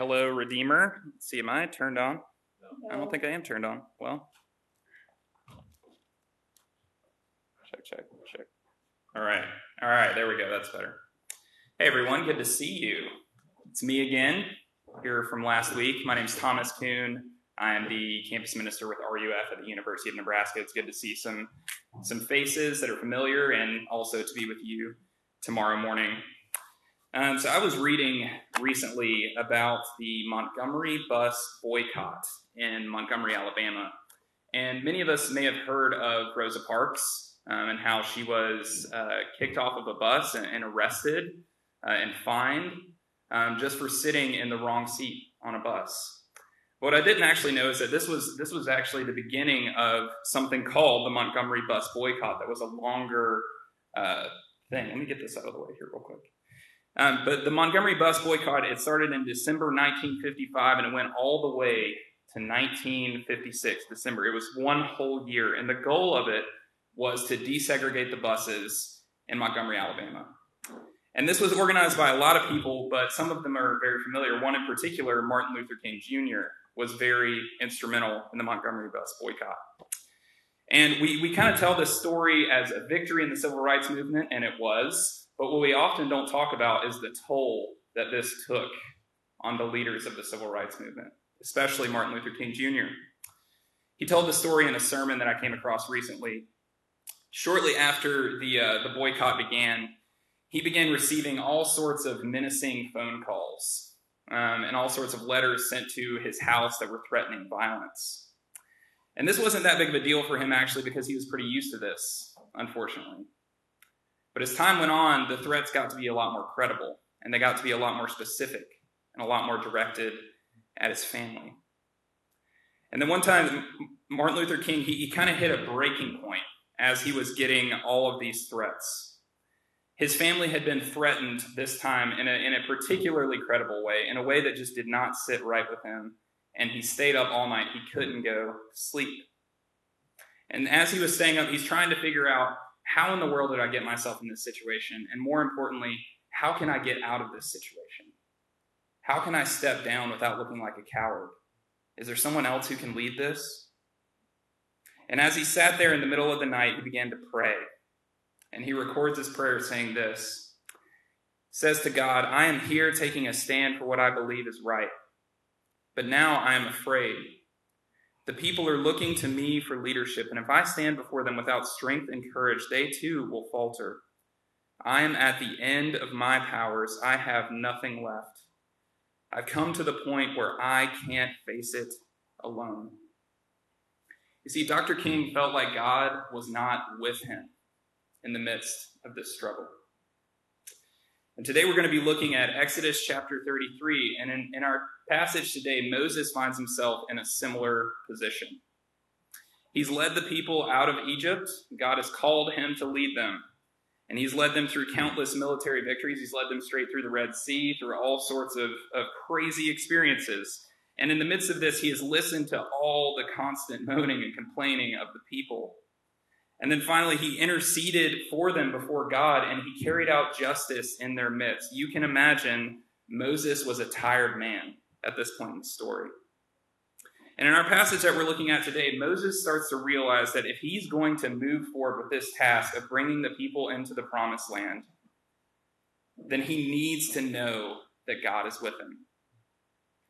hello, Redeemer. Let's see, am I turned on? No. I don't think I am turned on. Well, check, check, check. All right, all right, there we go. That's better. Hey, everyone, good to see you. It's me again, here from last week. My name is Thomas Kuhn. I am the campus minister with RUF at the University of Nebraska. It's good to see some some faces that are familiar, and also to be with you tomorrow morning. Um, so I was reading recently about the Montgomery bus boycott in Montgomery, Alabama, and many of us may have heard of Rosa Parks um, and how she was uh, kicked off of a bus and, and arrested uh, and fined um, just for sitting in the wrong seat on a bus. What I didn't actually know is that this was this was actually the beginning of something called the Montgomery bus boycott. That was a longer uh, thing. Let me get this out of the way here real quick. Um, but the Montgomery bus boycott, it started in December 1955 and it went all the way to 1956, December. It was one whole year. And the goal of it was to desegregate the buses in Montgomery, Alabama. And this was organized by a lot of people, but some of them are very familiar. One in particular, Martin Luther King Jr., was very instrumental in the Montgomery bus boycott. And we, we kind of tell this story as a victory in the civil rights movement, and it was. But what we often don't talk about is the toll that this took on the leaders of the civil rights movement, especially Martin Luther King Jr. He told the story in a sermon that I came across recently. Shortly after the, uh, the boycott began, he began receiving all sorts of menacing phone calls um, and all sorts of letters sent to his house that were threatening violence. And this wasn't that big of a deal for him, actually, because he was pretty used to this, unfortunately. But as time went on, the threats got to be a lot more credible, and they got to be a lot more specific and a lot more directed at his family. And then one time, Martin Luther King, he, he kind of hit a breaking point as he was getting all of these threats. His family had been threatened this time in a, in a particularly credible way, in a way that just did not sit right with him. And he stayed up all night. He couldn't go sleep. And as he was staying up, he's trying to figure out how in the world did I get myself in this situation? And more importantly, how can I get out of this situation? How can I step down without looking like a coward? Is there someone else who can lead this? And as he sat there in the middle of the night, he began to pray. And he records his prayer saying this says to God, I am here taking a stand for what I believe is right. But now I am afraid the people are looking to me for leadership, and if I stand before them without strength and courage, they too will falter. I am at the end of my powers. I have nothing left. I've come to the point where I can't face it alone. You see, Dr. King felt like God was not with him in the midst of this struggle. And today we're going to be looking at Exodus chapter 33. And in, in our passage today, Moses finds himself in a similar position. He's led the people out of Egypt. God has called him to lead them. And he's led them through countless military victories. He's led them straight through the Red Sea, through all sorts of, of crazy experiences. And in the midst of this, he has listened to all the constant moaning and complaining of the people. And then finally, he interceded for them before God and he carried out justice in their midst. You can imagine Moses was a tired man at this point in the story. And in our passage that we're looking at today, Moses starts to realize that if he's going to move forward with this task of bringing the people into the promised land, then he needs to know that God is with him.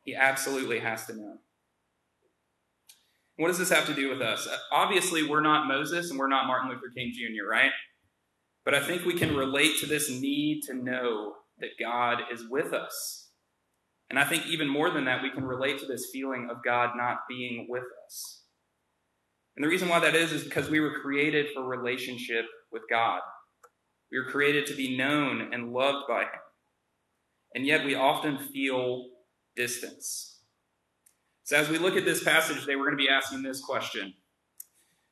He absolutely has to know. What does this have to do with us? Obviously, we're not Moses and we're not Martin Luther King Jr., right? But I think we can relate to this need to know that God is with us. And I think even more than that, we can relate to this feeling of God not being with us. And the reason why that is is because we were created for relationship with God. We were created to be known and loved by Him. And yet we often feel distance. So, as we look at this passage today, we're going to be asking this question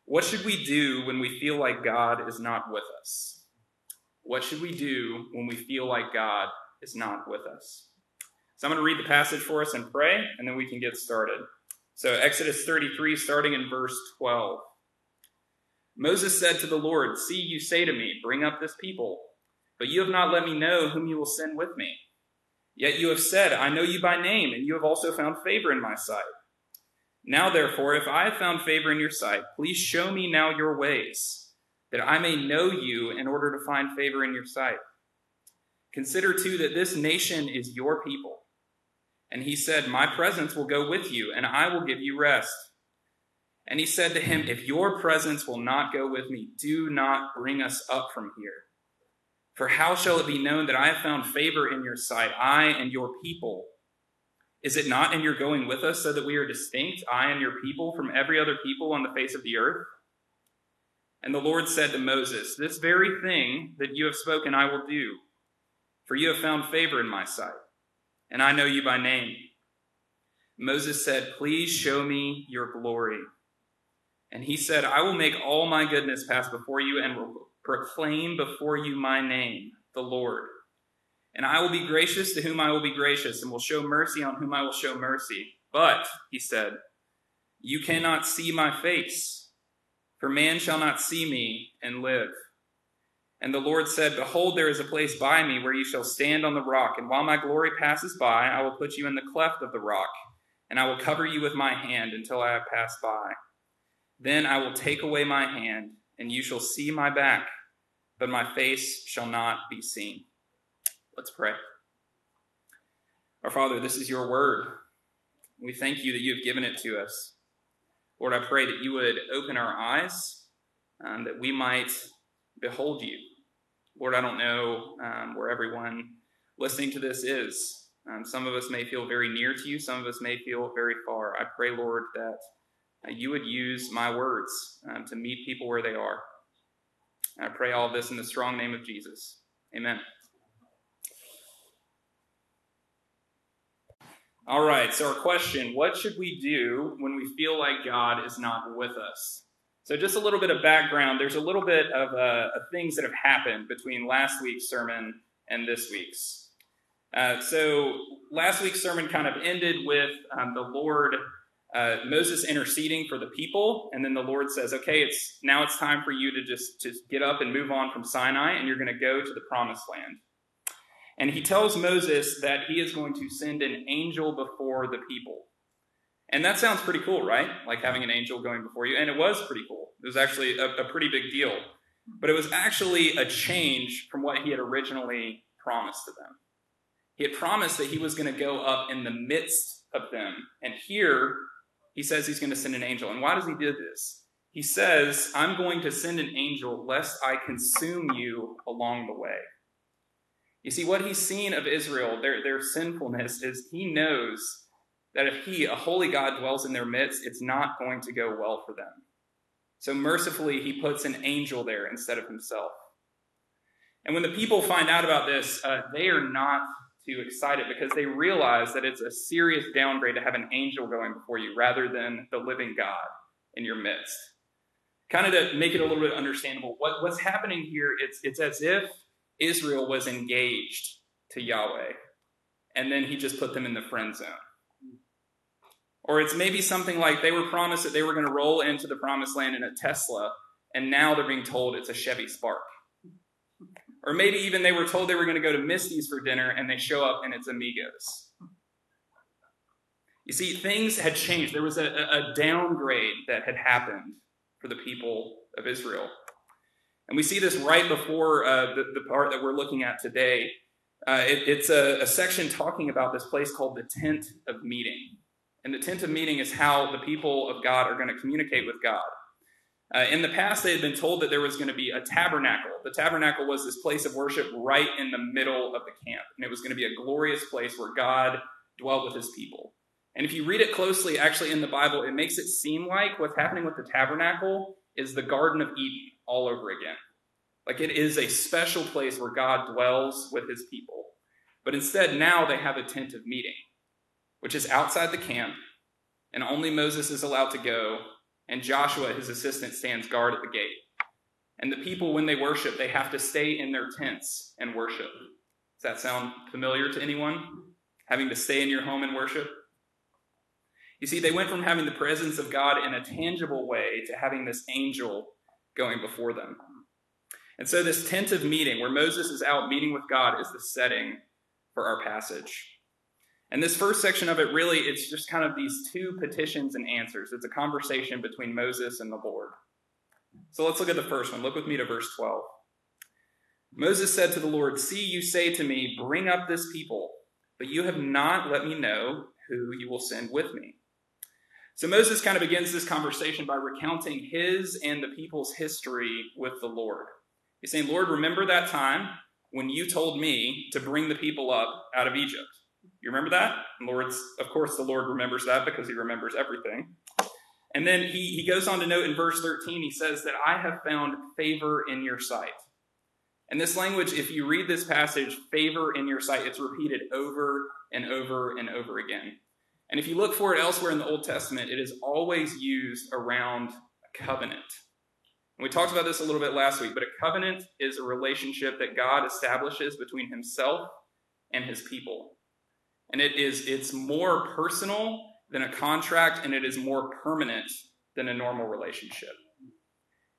What should we do when we feel like God is not with us? What should we do when we feel like God is not with us? So, I'm going to read the passage for us and pray, and then we can get started. So, Exodus 33, starting in verse 12. Moses said to the Lord, See, you say to me, Bring up this people, but you have not let me know whom you will send with me. Yet you have said, I know you by name, and you have also found favor in my sight. Now, therefore, if I have found favor in your sight, please show me now your ways, that I may know you in order to find favor in your sight. Consider, too, that this nation is your people. And he said, My presence will go with you, and I will give you rest. And he said to him, If your presence will not go with me, do not bring us up from here. For how shall it be known that I have found favor in your sight, I and your people? Is it not in your going with us so that we are distinct, I and your people, from every other people on the face of the earth? And the Lord said to Moses, This very thing that you have spoken I will do, for you have found favor in my sight, and I know you by name. Moses said, Please show me your glory. And he said, I will make all my goodness pass before you and will proclaim before you my name, the Lord. And I will be gracious to whom I will be gracious, and will show mercy on whom I will show mercy. But, he said, you cannot see my face, for man shall not see me and live. And the Lord said, Behold, there is a place by me where you shall stand on the rock, and while my glory passes by, I will put you in the cleft of the rock, and I will cover you with my hand until I have passed by. Then I will take away my hand, and you shall see my back but my face shall not be seen. Let's pray. Our Father, this is your word. We thank you that you have given it to us. Lord, I pray that you would open our eyes, um, that we might behold you. Lord, I don't know um, where everyone listening to this is. Um, some of us may feel very near to you, some of us may feel very far. I pray, Lord, that you would use my words um, to meet people where they are. I pray all this in the strong name of Jesus. Amen. All right, so our question what should we do when we feel like God is not with us? So, just a little bit of background. There's a little bit of, uh, things that have happened between last week's sermon and this week's. Uh, so, last week's sermon kind of ended with um, the Lord uh, Moses interceding for the people, and then the Lord says, "Okay, it's now it's time for you to just just get up and move on from Sinai, and you're going to go to the Promised Land." And he tells Moses that he is going to send an angel before the people. And that sounds pretty cool, right? Like having an angel going before you. And it was pretty cool. It was actually a, a pretty big deal. But it was actually a change from what he had originally promised to them. He had promised that he was going to go up in the midst of them. And here, he says he's going to send an angel. And why does he do this? He says, I'm going to send an angel lest I consume you along the way. You see, what he's seen of Israel, their, their sinfulness, is he knows that if he, a holy God, dwells in their midst, it's not going to go well for them. So mercifully, he puts an angel there instead of himself. And when the people find out about this, uh, they are not too excited because they realize that it's a serious downgrade to have an angel going before you rather than the living God in your midst. Kind of to make it a little bit understandable, what, what's happening here, it's, it's as if Israel was engaged to Yahweh, and then he just put them in the friend zone. Or it's maybe something like they were promised that they were going to roll into the promised land in a Tesla, and now they're being told it's a Chevy Spark. Or maybe even they were told they were going to go to Misty's for dinner and they show up and it's Amigos. You see, things had changed. There was a, a downgrade that had happened for the people of Israel. And we see this right before uh, the, the, part that we're looking at today. Uh, it, it's a, a section talking about this place called the tent of meeting. And the tent of meeting is how the people of God are going to communicate with God. Uh, in the past, they had been told that there was going to be a tabernacle. The tabernacle was this place of worship right in the middle of the camp, and it was going to be a glorious place where God dwelt with his people. And if you read it closely, actually in the Bible, it makes it seem like what's happening with the tabernacle is the Garden of Eden all over again. Like it is a special place where God dwells with his people. But instead, now they have a tent of meeting, which is outside the camp, and only Moses is allowed to go, and Joshua, his assistant, stands guard at the gate. And the people, when they worship, they have to stay in their tents and worship. Does that sound familiar to anyone? Having to stay in your home and worship? You see, they went from having the presence of God in a tangible way to having this angel going before them. And so, this tent of meeting, where Moses is out meeting with God, is the setting for our passage. And this first section of it really, it's just kind of these two petitions and answers. It's a conversation between Moses and the Lord. So let's look at the first one. Look with me to verse 12. Moses said to the Lord, See, you say to me, Bring up this people, but you have not let me know who you will send with me. So Moses kind of begins this conversation by recounting his and the people's history with the Lord. He's saying, Lord, remember that time when you told me to bring the people up out of Egypt. You remember that? And Lord's, of course, the Lord remembers that because he remembers everything. And then he, he goes on to note in verse 13, he says that I have found favor in your sight. And this language, if you read this passage, favor in your sight, it's repeated over and over and over again. And if you look for it elsewhere in the Old Testament, it is always used around a covenant. And we talked about this a little bit last week, but a covenant is a relationship that God establishes between himself and his people. And it is it's more personal than a contract and it is more permanent than a normal relationship.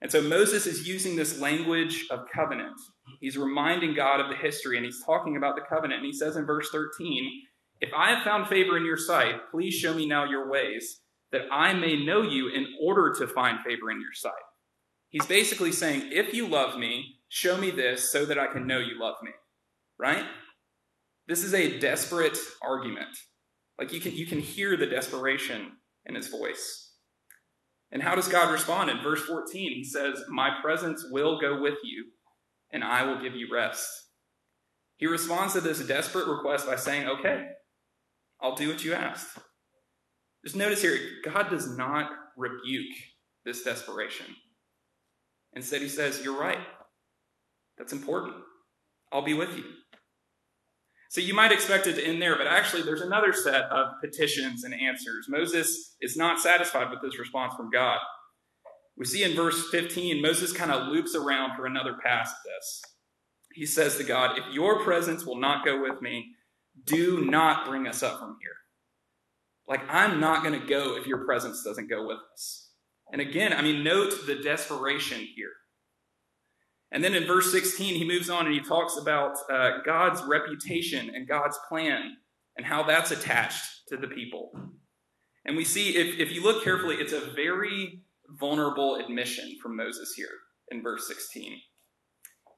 And so Moses is using this language of covenant. He's reminding God of the history and he's talking about the covenant. And he says in verse 13, If I have found favor in your sight, please show me now your ways, that I may know you in order to find favor in your sight. He's basically saying, If you love me, show me this so that I can know you love me. Right? This is a desperate argument. Like you can, you can hear the desperation in his voice. And how does God respond? In verse 14, he says, My presence will go with you, and I will give you rest. He responds to this desperate request by saying, Okay, I'll do what you asked. Just notice here, God does not rebuke this desperation. Instead, he says, You're right. That's important. I'll be with you. So you might expect it to end there, but actually, there's another set of petitions and answers. Moses is not satisfied with this response from God. We see in verse 15, Moses kind of loops around for another pass at this. He says to God, If your presence will not go with me, do not bring us up from here. Like, I'm not going to go if your presence doesn't go with us. And again, I mean, note the desperation here. And then in verse 16, he moves on and he talks about uh, God's reputation and God's plan and how that's attached to the people. And we see, if, if you look carefully, it's a very vulnerable admission from Moses here in verse 16.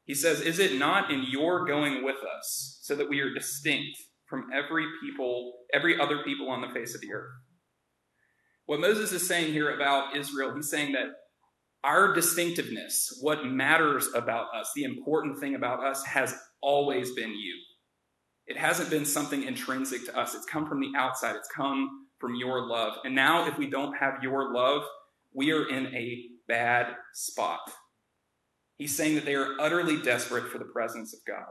He says, Is it not in your going with us so that we are distinct from every people, every other people on the face of the earth? What Moses is saying here about Israel, he's saying that our distinctiveness, what matters about us, the important thing about us, has always been you. It hasn't been something intrinsic to us. It's come from the outside. It's come from your love. And now, if we don't have your love, we are in a bad spot. He's saying that they are utterly desperate for the presence of God.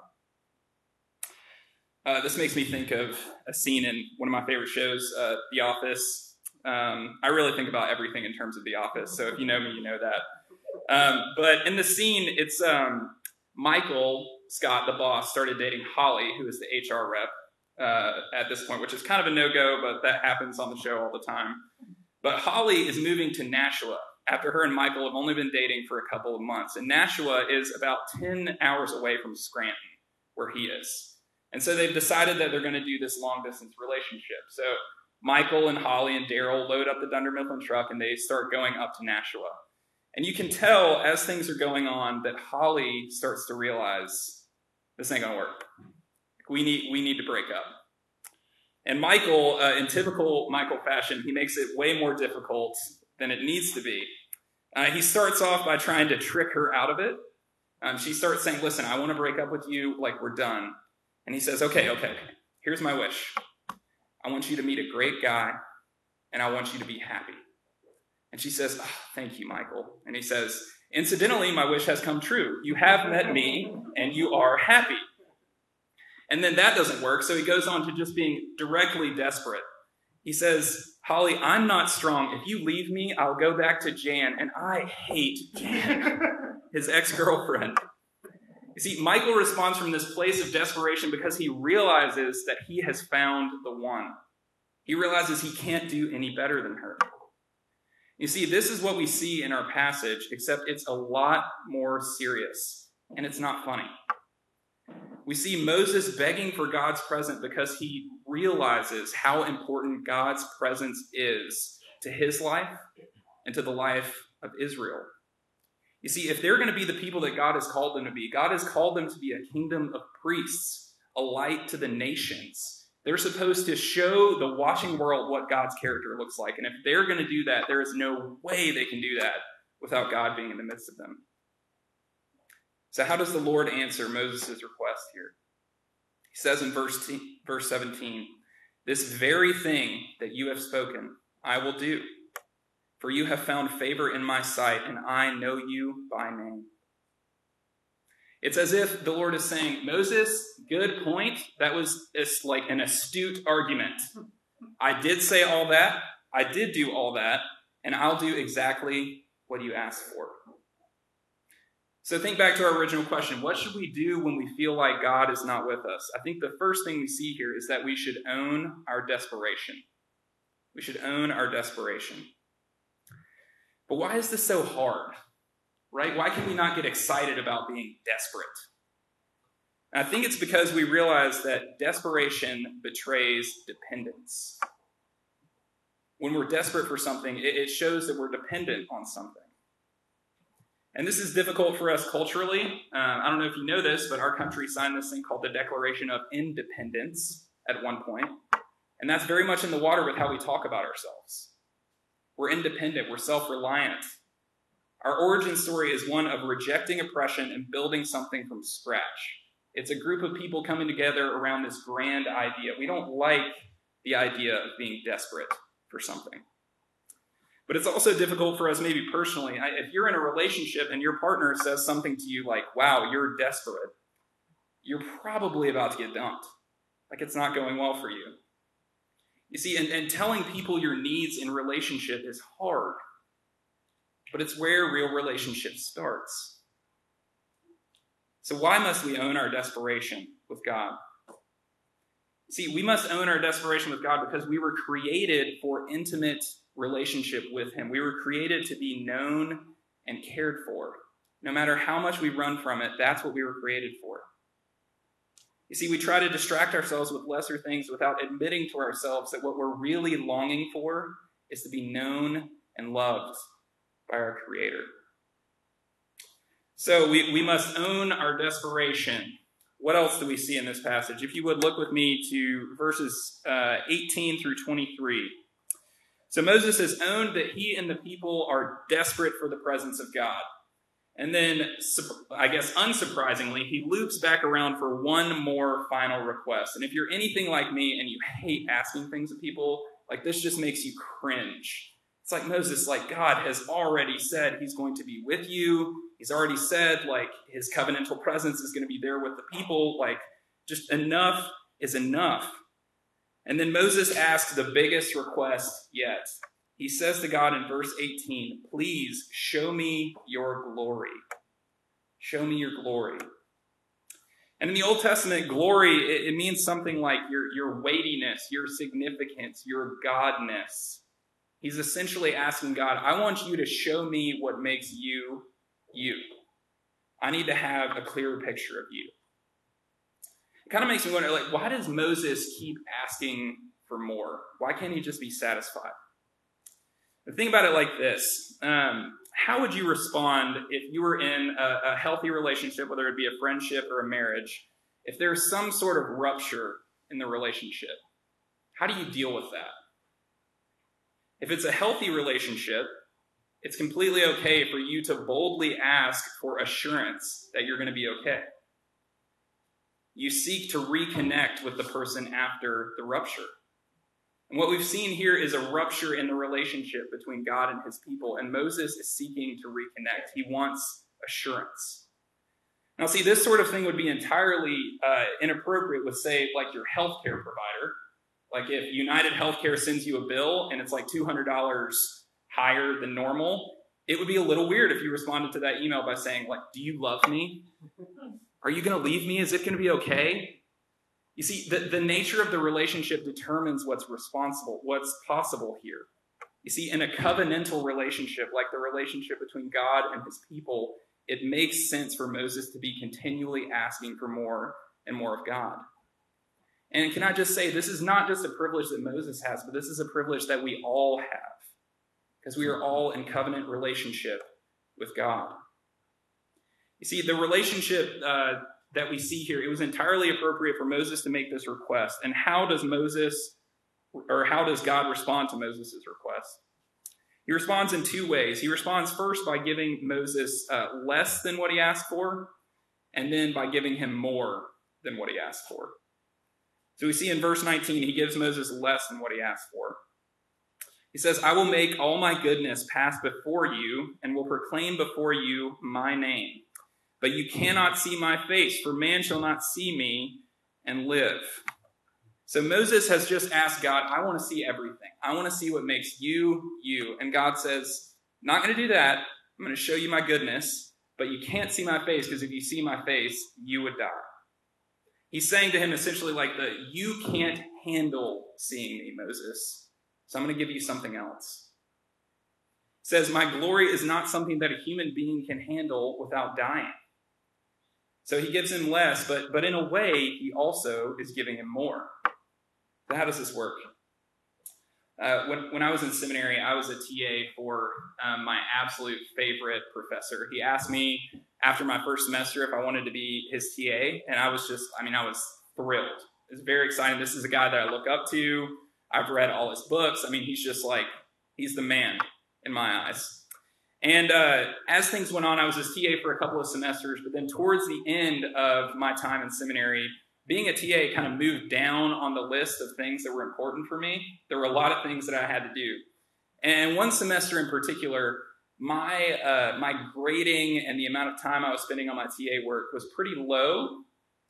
Uh, this makes me think of a scene in one of my favorite shows, uh, The Office. Um, I really think about everything in terms of The Office, so if you know me, you know that. Um, but in the scene, it's um, Michael Scott, the boss, started dating Holly, who is the HR rep uh, at this point, which is kind of a no go, but that happens on the show all the time. But Holly is moving to Nashua after her and Michael have only been dating for a couple of months. And Nashua is about 10 hours away from Scranton, where he is. And so they've decided that they're going to do this long distance relationship. So Michael and Holly and Darryl load up the Dunder Mifflin truck and they start going up to Nashua. And you can tell as things are going on that Holly starts to realize this ain't gonna work. We need we need to break up. And Michael, uh, in typical Michael fashion, he makes it way more difficult than it needs to be. Uh, he starts off by trying to trick her out of it. Um, she starts saying, "Listen, I want to break up with you. Like we're done." And he says, "Okay, okay. Here's my wish. I want you to meet a great guy, and I want you to be happy. And she says, oh, Thank you, Michael. And he says, Incidentally, my wish has come true. You have met me, and you are happy. And then that doesn't work, so he goes on to just being directly desperate. He says, Holly, I'm not strong. If you leave me, I'll go back to Jan, and I hate Jan, his ex girlfriend. You see, Michael responds from this place of desperation because he realizes that he has found the one. He realizes he can't do any better than her. You see, this is what we see in our passage, except it's a lot more serious, and it's not funny. We see Moses begging for God's presence because he realizes how important God's presence is to his life and to the life of Israel. You see, if they're going to be the people that God has called them to be, God has called them to be a kingdom of priests, a light to the nations. They're supposed to show the watching world what God's character looks like. And if they're going to do that, there is no way they can do that without God being in the midst of them. So, how does the Lord answer Moses' request here? He says in verse, verse 17, This very thing that you have spoken, I will do for you have found favor in my sight, and I know you by name. It's as if the Lord is saying, Moses, good point. That was it's like an astute argument. I did say all that. I did do all that, and I'll do exactly what you asked for. So think back to our original question. What should we do when we feel like God is not with us? I think the first thing we see here is that we should own our desperation. We should own our desperation. But why is this so hard? Right? Why can we not get excited about being desperate? And I think it's because we realize that desperation betrays dependence. When we're desperate for something, it shows that we're dependent on something. And this is difficult for us culturally. Um, I don't know if you know this, but our country signed this thing called the Declaration of Independence at one point. And that's very much in the water with how we talk about ourselves. We're independent, we're self reliant. Our origin story is one of rejecting oppression and building something from scratch. It's a group of people coming together around this grand idea. We don't like the idea of being desperate for something. But it's also difficult for us, maybe personally. If you're in a relationship and your partner says something to you like, wow, you're desperate, you're probably about to get dumped. Like it's not going well for you. You see, and, and telling people your needs in relationship is hard, but it's where real relationship starts. So, why must we own our desperation with God? See, we must own our desperation with God because we were created for intimate relationship with Him. We were created to be known and cared for. No matter how much we run from it, that's what we were created for. You see, we try to distract ourselves with lesser things without admitting to ourselves that what we're really longing for is to be known and loved by our Creator. So we, we must own our desperation. What else do we see in this passage? If you would look with me to verses uh, 18 through 23. So Moses has owned that he and the people are desperate for the presence of God. And then, I guess unsurprisingly, he loops back around for one more final request. And if you're anything like me and you hate asking things of people, like this just makes you cringe. It's like Moses, like God has already said he's going to be with you. He's already said, like, his covenantal presence is going to be there with the people. Like, just enough is enough. And then Moses asks the biggest request yet he says to God in verse 18, Please show me your glory. Show me your glory. And in the Old Testament, glory, it, it means something like your, your weightiness, your significance, your godness. He's essentially asking God, I want you to show me what makes you you. I need to have a clearer picture of you. It kind of makes me wonder, like, why does Moses keep asking for more? Why can't he just be satisfied? Think about it like this um, How would you respond if you were in a, a healthy relationship, whether it be a friendship or a marriage, if there's some sort of rupture in the relationship? How do you deal with that? If it's a healthy relationship, it's completely okay for you to boldly ask for assurance that you're going to be okay. You seek to reconnect with the person after the rupture. And what we've seen here is a rupture in the relationship between God and his people, and Moses is seeking to reconnect. He wants assurance. Now, see, this sort of thing would be entirely uh, inappropriate with, say, like your healthcare provider. Like if United Healthcare sends you a bill and it's like $200 higher than normal, it would be a little weird if you responded to that email by saying, like, do you love me? Are you going to leave me? Is it going to be okay? You see, the, the nature of the relationship determines what's responsible, what's possible here. You see, in a covenantal relationship, like the relationship between God and his people, it makes sense for Moses to be continually asking for more and more of God. And can I just say, this is not just a privilege that Moses has, but this is a privilege that we all have because we are all in covenant relationship with God. You see, the relationship uh, that we see here, it was entirely appropriate for Moses to make this request. And how does Moses, or how does God respond to Moses' request? He responds in two ways. He responds first by giving Moses uh, less than what he asked for, and then by giving him more than what he asked for. So we see in verse 19, he gives Moses less than what he asked for. He says, I will make all my goodness pass before you and will proclaim before you my name. But you cannot see my face, for man shall not see me and live. So Moses has just asked God, I want to see everything. I want to see what makes you, you. And God says, Not going to do that. I'm going to show you my goodness, but you can't see my face because if you see my face, you would die. He's saying to him essentially like the you can't handle seeing me, Moses. So I'm going to give you something else. says, My glory is not something that a human being can handle without dying. So he gives him less, but, but in a way, he also is giving him more. How does this work? Uh, when, when I was in seminary, I was a TA for um, my absolute favorite professor. He asked me after my first semester if I wanted to be his TA, and I was just, I mean, I was thrilled. It was very exciting. This is a guy that I look up to. I've read all his books. I mean, he's just like, he's the man in my eyes. And uh, as things went on, I was his TA for a couple of semesters, but then towards the end of my time in seminary, being a TA kind of moved down on the list of things that were important for me. There were a lot of things that I had to do. And one semester in particular, my uh, my grading and the amount of time I was spending on my TA work was pretty low.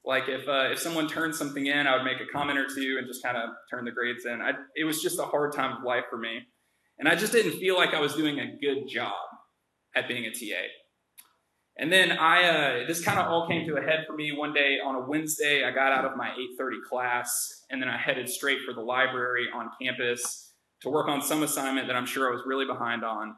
Like if uh, if someone turned something in, I would make a comment or two and just kind of turn the grades in. I, it was just a hard time of life for me, and I just didn't feel like I was doing a good job at being a TA. And then I, uh, this kind of all came to a head for me one day on a Wednesday. I got out of my 8:30 class, and then I headed straight for the library on campus to work on some assignment that I'm sure I was really behind on.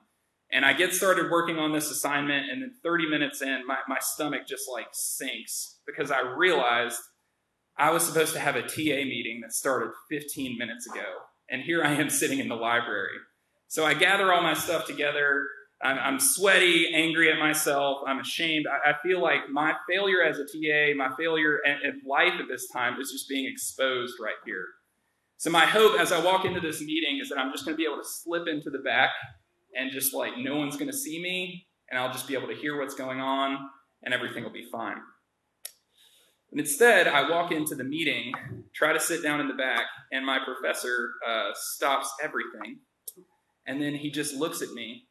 And I get started working on this assignment, and then 30 minutes in, my, my stomach just like sinks because I realized I was supposed to have a TA meeting that started 15 minutes ago. And here I am sitting in the library. So I gather all my stuff together. I'm, I'm sweaty, angry at myself. I'm ashamed. I, I, feel like my failure as a TA, my failure at, life at this time is just being exposed right here. So my hope as I walk into this meeting is that I'm just going to be able to slip into the back and just like no one's going to see me and I'll just be able to hear what's going on and everything will be fine. And instead, I walk into the meeting, try to sit down in the back, and my professor uh, stops everything. And then he just looks at me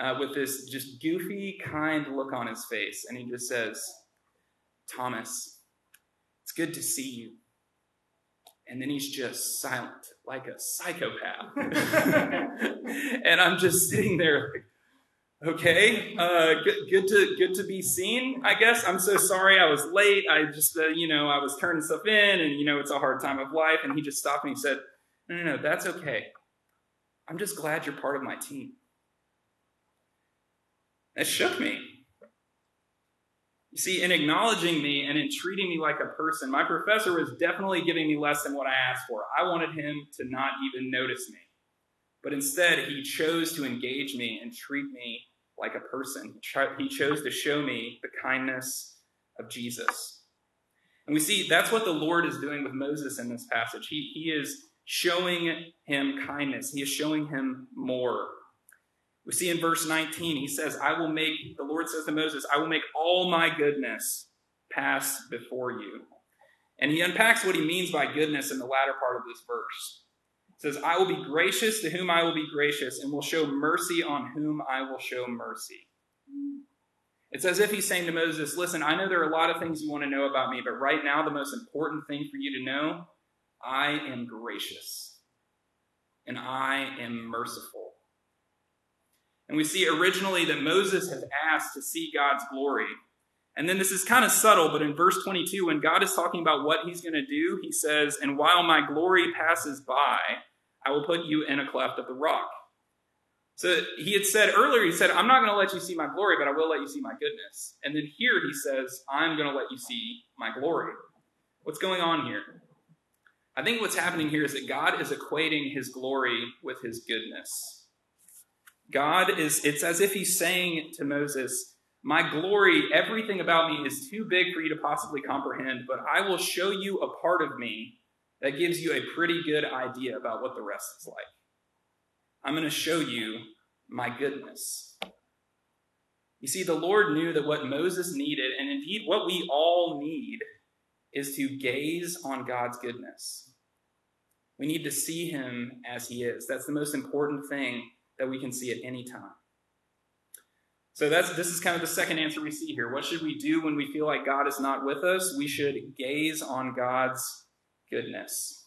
uh, with this just goofy, kind look on his face, and he just says, Thomas, it's good to see you. And then he's just silent, like a psychopath. and I'm just sitting there, like, okay, uh, good, good, to good to be seen. I guess I'm so sorry I was late. I just, uh, you know, I was turning stuff in, and you know, it's a hard time of life. And he just stopped me and he said, "No, no, no, that's okay. I'm just glad you're part of my team." It shook me. You see, in acknowledging me and in treating me like a person, my professor was definitely giving me less than what I asked for. I wanted him to not even notice me. But instead, he chose to engage me and treat me like a person. He chose to show me the kindness of Jesus. And we see that's what the Lord is doing with Moses in this passage. He, he is showing him kindness, he is showing him more. We see in verse 19, he says, I will make, the Lord says to Moses, I will make all my goodness pass before you. And he unpacks what he means by goodness in the latter part of this verse. It says, I will be gracious to whom I will be gracious, and will show mercy on whom I will show mercy. It's as if he's saying to Moses, Listen, I know there are a lot of things you want to know about me, but right now, the most important thing for you to know I am gracious, and I am merciful. And we see originally that Moses has asked to see God's glory. And then this is kind of subtle, but in verse 22, when God is talking about what he's going to do, he says, And while my glory passes by, I will put you in a cleft of the rock. So he had said earlier, he said, I'm not going to let you see my glory, but I will let you see my goodness. And then here he says, I'm going to let you see my glory. What's going on here? I think what's happening here is that God is equating his glory with his goodness. God is, it's as if he's saying to Moses, My glory, everything about me is too big for you to possibly comprehend, but I will show you a part of me that gives you a pretty good idea about what the rest is like. I'm going to show you my goodness. You see, the Lord knew that what Moses needed, and indeed what we all need, is to gaze on God's goodness. We need to see him as he is. That's the most important thing that we can see at any time. So that's this is kind of the second answer we see here. What should we do when we feel like God is not with us? We should gaze on God's goodness.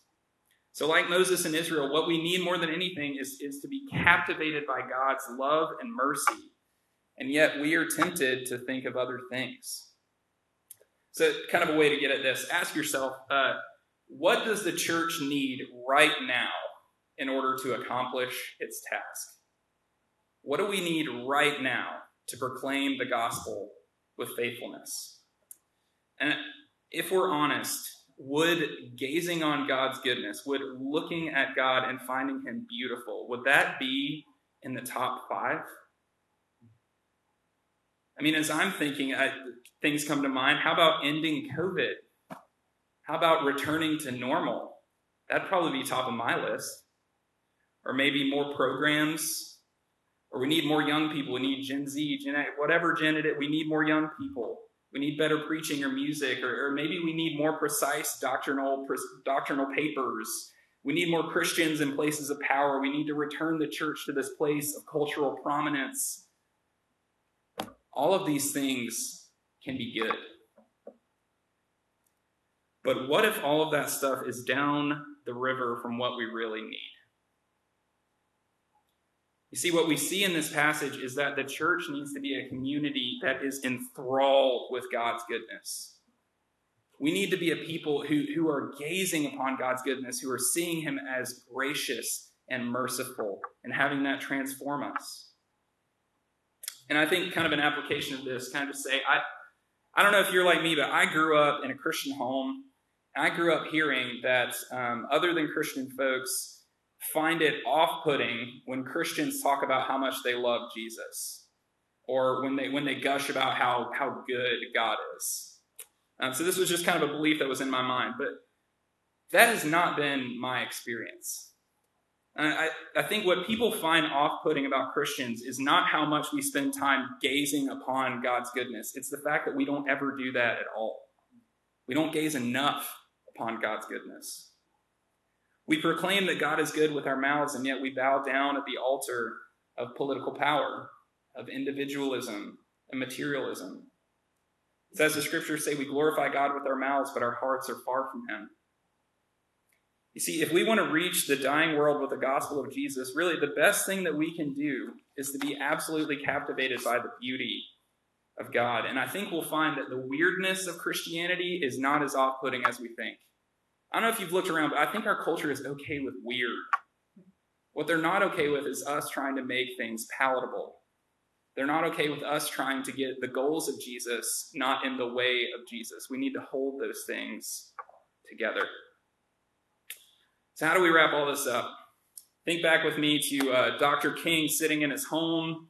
So, like Moses and Israel, what we need more than anything is, is to be captivated by God's love and mercy. And yet we are tempted to think of other things. So, kind of a way to get at this ask yourself uh, what does the church need right now in order to accomplish its task? What do we need right now to proclaim the gospel with faithfulness? And if we're honest, would gazing on God's goodness, would looking at God and finding Him beautiful, would that be in the top five? I mean, as I'm thinking, I, things come to mind. How about ending COVID? How about returning to normal? That'd probably be top of my list. Or maybe more programs. Or we need more young people. We need Gen Z, Gen X, whatever Gen it is. We need more young people. We need better preaching or music. Or, or maybe we need more precise doctrinal, doctrinal papers. We need more Christians in places of power. We need to return the church to this place of cultural prominence. All of these things can be good. But what if all of that stuff is down the river from what we really need? You see, what we see in this passage is that the church needs to be a community that is enthralled with God's goodness. We need to be a people who, who are gazing upon God's goodness, who are seeing Him as gracious and merciful, and having that transform us. And I think, kind of an application of this, kind of to say, I, I don't know if you're like me, but I grew up in a Christian home I grew up hearing that um, other than Christian folks find it off putting when Christians talk about how much they love Jesus or when they, when they gush about how, how good God is. Um, so this was just kind of a belief that was in my mind, but that has not been my experience. I, I think what people find off putting about Christians is not how much we spend time gazing upon God's goodness. It's the fact that we don't ever do that at all. We don't gaze enough upon God's goodness. We proclaim that God is good with our mouths, and yet we bow down at the altar of political power, of individualism and materialism. It says the scriptures say we glorify God with our mouths, but our hearts are far from Him. You see, if we want to reach the dying world with the gospel of Jesus, really the best thing that we can do is to be absolutely captivated by the beauty of God. And I think we'll find that the weirdness of Christianity is not as off putting as we think. I don't know if you've looked around, but I think our culture is okay with weird. What they're not okay with is us trying to make things palatable. They're not okay with us trying to get the goals of Jesus not in the way of Jesus. We need to hold those things together. So, how do we wrap all this up? Think back with me to uh, Dr. King sitting in his home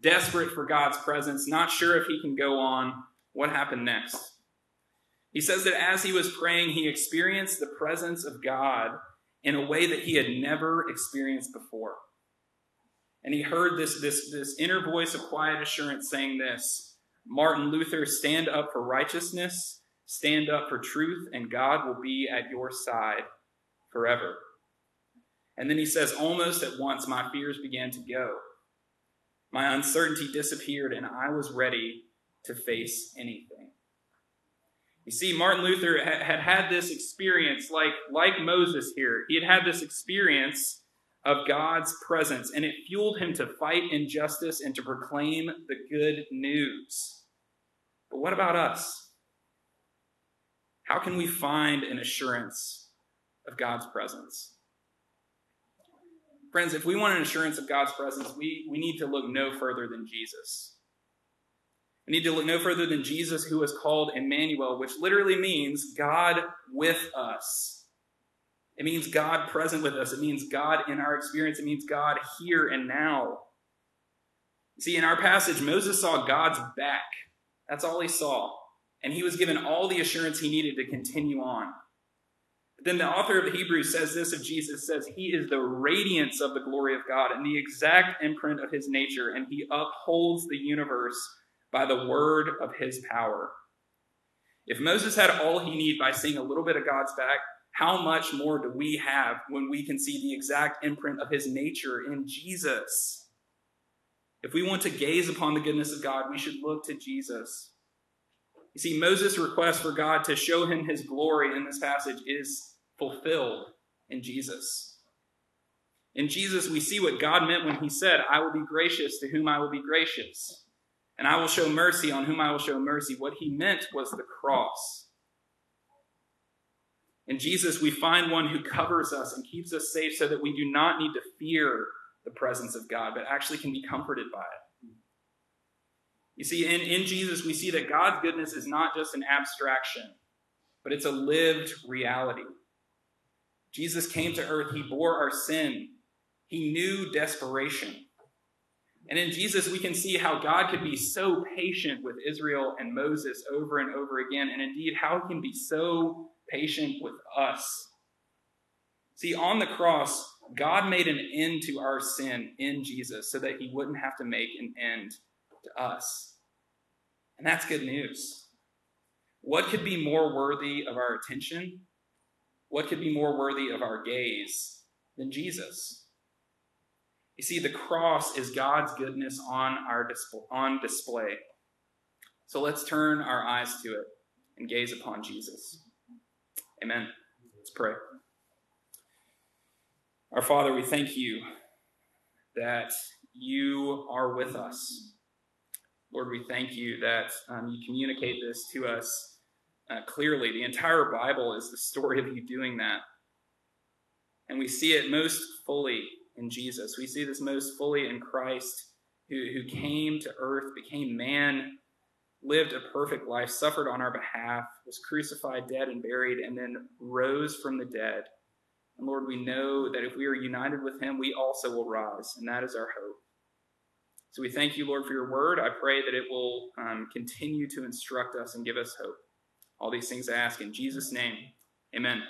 desperate for God's presence, not sure if he can go on. What happened next? He says that as he was praying, he experienced the presence of God in a way that he had never experienced before. And he heard this, this, this inner voice of quiet assurance saying this Martin Luther, stand up for righteousness, stand up for truth, and God will be at your side forever. And then he says, almost at once, my fears began to go. My uncertainty disappeared, and I was ready to face anything. You see, Martin Luther had had this experience, like, like Moses here. He had had this experience of God's presence, and it fueled him to fight injustice and to proclaim the good news. But what about us? How can we find an assurance of God's presence? Friends, if we want an assurance of God's presence, we, we need to look no further than Jesus. We need to look no further than Jesus, who was called Emmanuel, which literally means God with us. It means God present with us. It means God in our experience. It means God here and now. See, in our passage, Moses saw God's back. That's all he saw. And he was given all the assurance he needed to continue on. But then the author of the Hebrews says this of Jesus says, He is the radiance of the glory of God and the exact imprint of his nature, and he upholds the universe by the word of his power. If Moses had all he needed by seeing a little bit of God's back, how much more do we have when we can see the exact imprint of his nature in Jesus? If we want to gaze upon the goodness of God, we should look to Jesus. You see, Moses' request for God to show him his glory in this passage is fulfilled in Jesus. In Jesus, we see what God meant when he said, I will be gracious to whom I will be gracious, and I will show mercy on whom I will show mercy. What he meant was the cross. In Jesus, we find one who covers us and keeps us safe so that we do not need to fear the presence of God, but actually can be comforted by it. You see, in, in Jesus, we see that God's goodness is not just an abstraction, but it's a lived reality. Jesus came to earth, he bore our sin, he knew desperation. And in Jesus, we can see how God could be so patient with Israel and Moses over and over again, and indeed how he can be so patient with us. See, on the cross, God made an end to our sin in Jesus so that he wouldn't have to make an end to us. And that's good news. What could be more worthy of our attention? What could be more worthy of our gaze than Jesus? You see, the cross is God's goodness on our display, on display. So let's turn our eyes to it and gaze upon Jesus. Amen. Let's pray. Our Father, we thank you that you are with us. Lord, we thank you that um, you communicate this to us uh, clearly. The entire Bible is the story of you doing that. And we see it most fully in Jesus. We see this most fully in Christ, who, who came to earth, became man, lived a perfect life, suffered on our behalf, was crucified, dead, and buried, and then rose from the dead. And Lord, we know that if we are united with him, we also will rise, and that is our hope. So we thank you, Lord, for your word. I pray that it will um, continue to instruct us and give us hope. All these things I ask in Jesus' name. Amen.